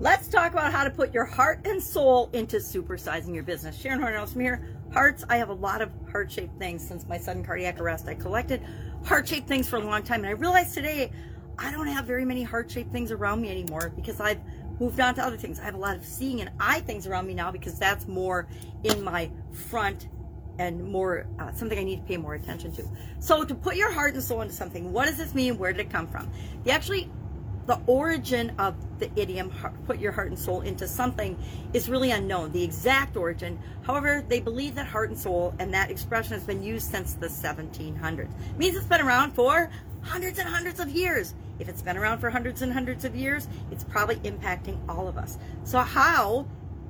Let's talk about how to put your heart and soul into supersizing your business. Sharon Hornells from here. Hearts, I have a lot of heart-shaped things since my sudden cardiac arrest. I collected heart-shaped things for a long time, and I realized today I don't have very many heart-shaped things around me anymore because I've moved on to other things. I have a lot of seeing and eye things around me now because that's more in my front and more uh, something I need to pay more attention to. So to put your heart and soul into something, what does this mean? Where did it come from? The actually the origin of the idiom put your heart and soul into something is really unknown the exact origin. However they believe that heart and soul and that expression has been used since the 1700s it means it's been around for hundreds and hundreds of years. If it's been around for hundreds and hundreds of years it's probably impacting all of us. So how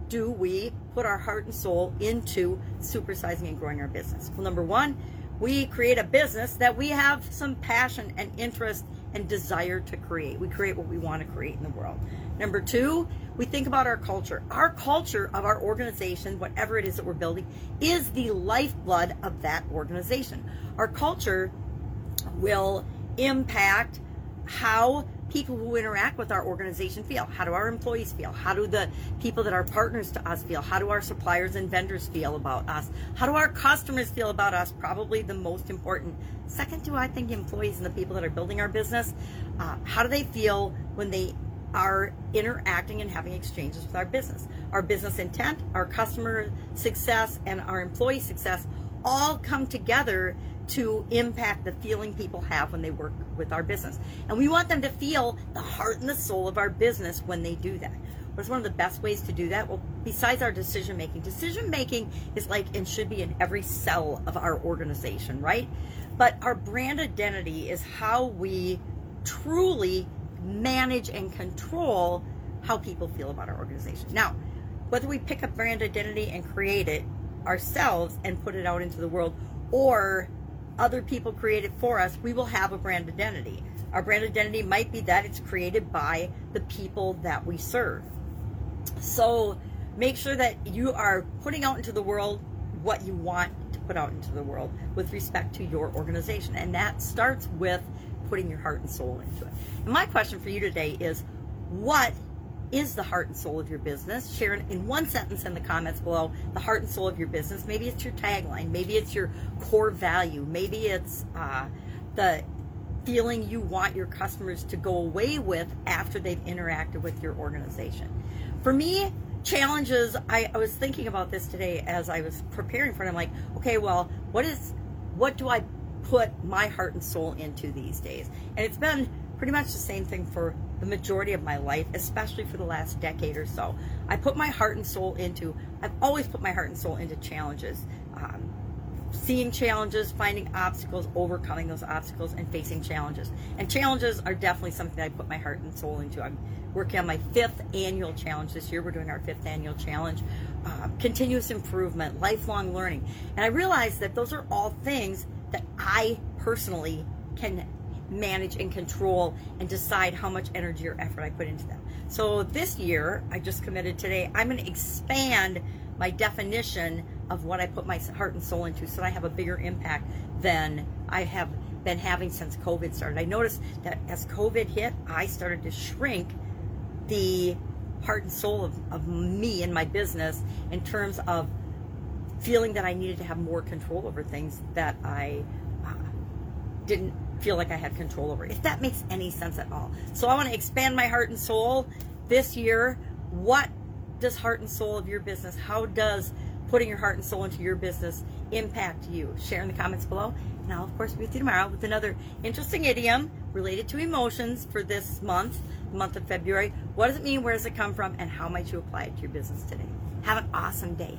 do we put our heart and soul into supersizing and growing our business? Well number one we create a business that we have some passion and interest and desire to create. We create what we want to create in the world. Number two, we think about our culture. Our culture of our organization, whatever it is that we're building, is the lifeblood of that organization. Our culture will impact how people who interact with our organization feel? How do our employees feel? How do the people that are partners to us feel? How do our suppliers and vendors feel about us? How do our customers feel about us? Probably the most important. Second to, I think, employees and the people that are building our business. Uh, how do they feel when they are interacting and having exchanges with our business? Our business intent, our customer success, and our employee success all come together to impact the feeling people have when they work with our business. And we want them to feel the heart and the soul of our business when they do that. What's one of the best ways to do that? Well, besides our decision making, decision making is like and should be in every cell of our organization, right? But our brand identity is how we truly manage and control how people feel about our organization. Now, whether we pick up brand identity and create it ourselves and put it out into the world, or other people create it for us, we will have a brand identity. Our brand identity might be that it's created by the people that we serve. So make sure that you are putting out into the world what you want to put out into the world with respect to your organization. And that starts with putting your heart and soul into it. And my question for you today is what is the heart and soul of your business. Share in one sentence in the comments below the heart and soul of your business. Maybe it's your tagline. Maybe it's your core value. Maybe it's uh, the feeling you want your customers to go away with after they've interacted with your organization. For me, challenges, I, I was thinking about this today as I was preparing for it. I'm like, okay, well, what is, what do I put my heart and soul into these days? And it's been pretty much the same thing for the majority of my life, especially for the last decade or so. I put my heart and soul into, I've always put my heart and soul into challenges. Um, seeing challenges, finding obstacles, overcoming those obstacles, and facing challenges. And challenges are definitely something I put my heart and soul into. I'm working on my fifth annual challenge this year. We're doing our fifth annual challenge. Uh, continuous improvement, lifelong learning. And I realized that those are all things that I personally can manage and control and decide how much energy or effort I put into them. So this year, I just committed today, I'm going to expand my definition of what I put my heart and soul into so that I have a bigger impact than I have been having since COVID started. I noticed that as COVID hit, I started to shrink the heart and soul of, of me and my business in terms of feeling that I needed to have more control over things that I uh, didn't feel like I had control over. If that makes any sense at all. So I want to expand my heart and soul this year. What does heart and soul of your business? How does putting your heart and soul into your business impact you? Share in the comments below. And I'll, of course, be with you tomorrow with another interesting idiom related to emotions for this month, the month of February. What does it mean? Where does it come from? And how might you apply it to your business today? Have an awesome day.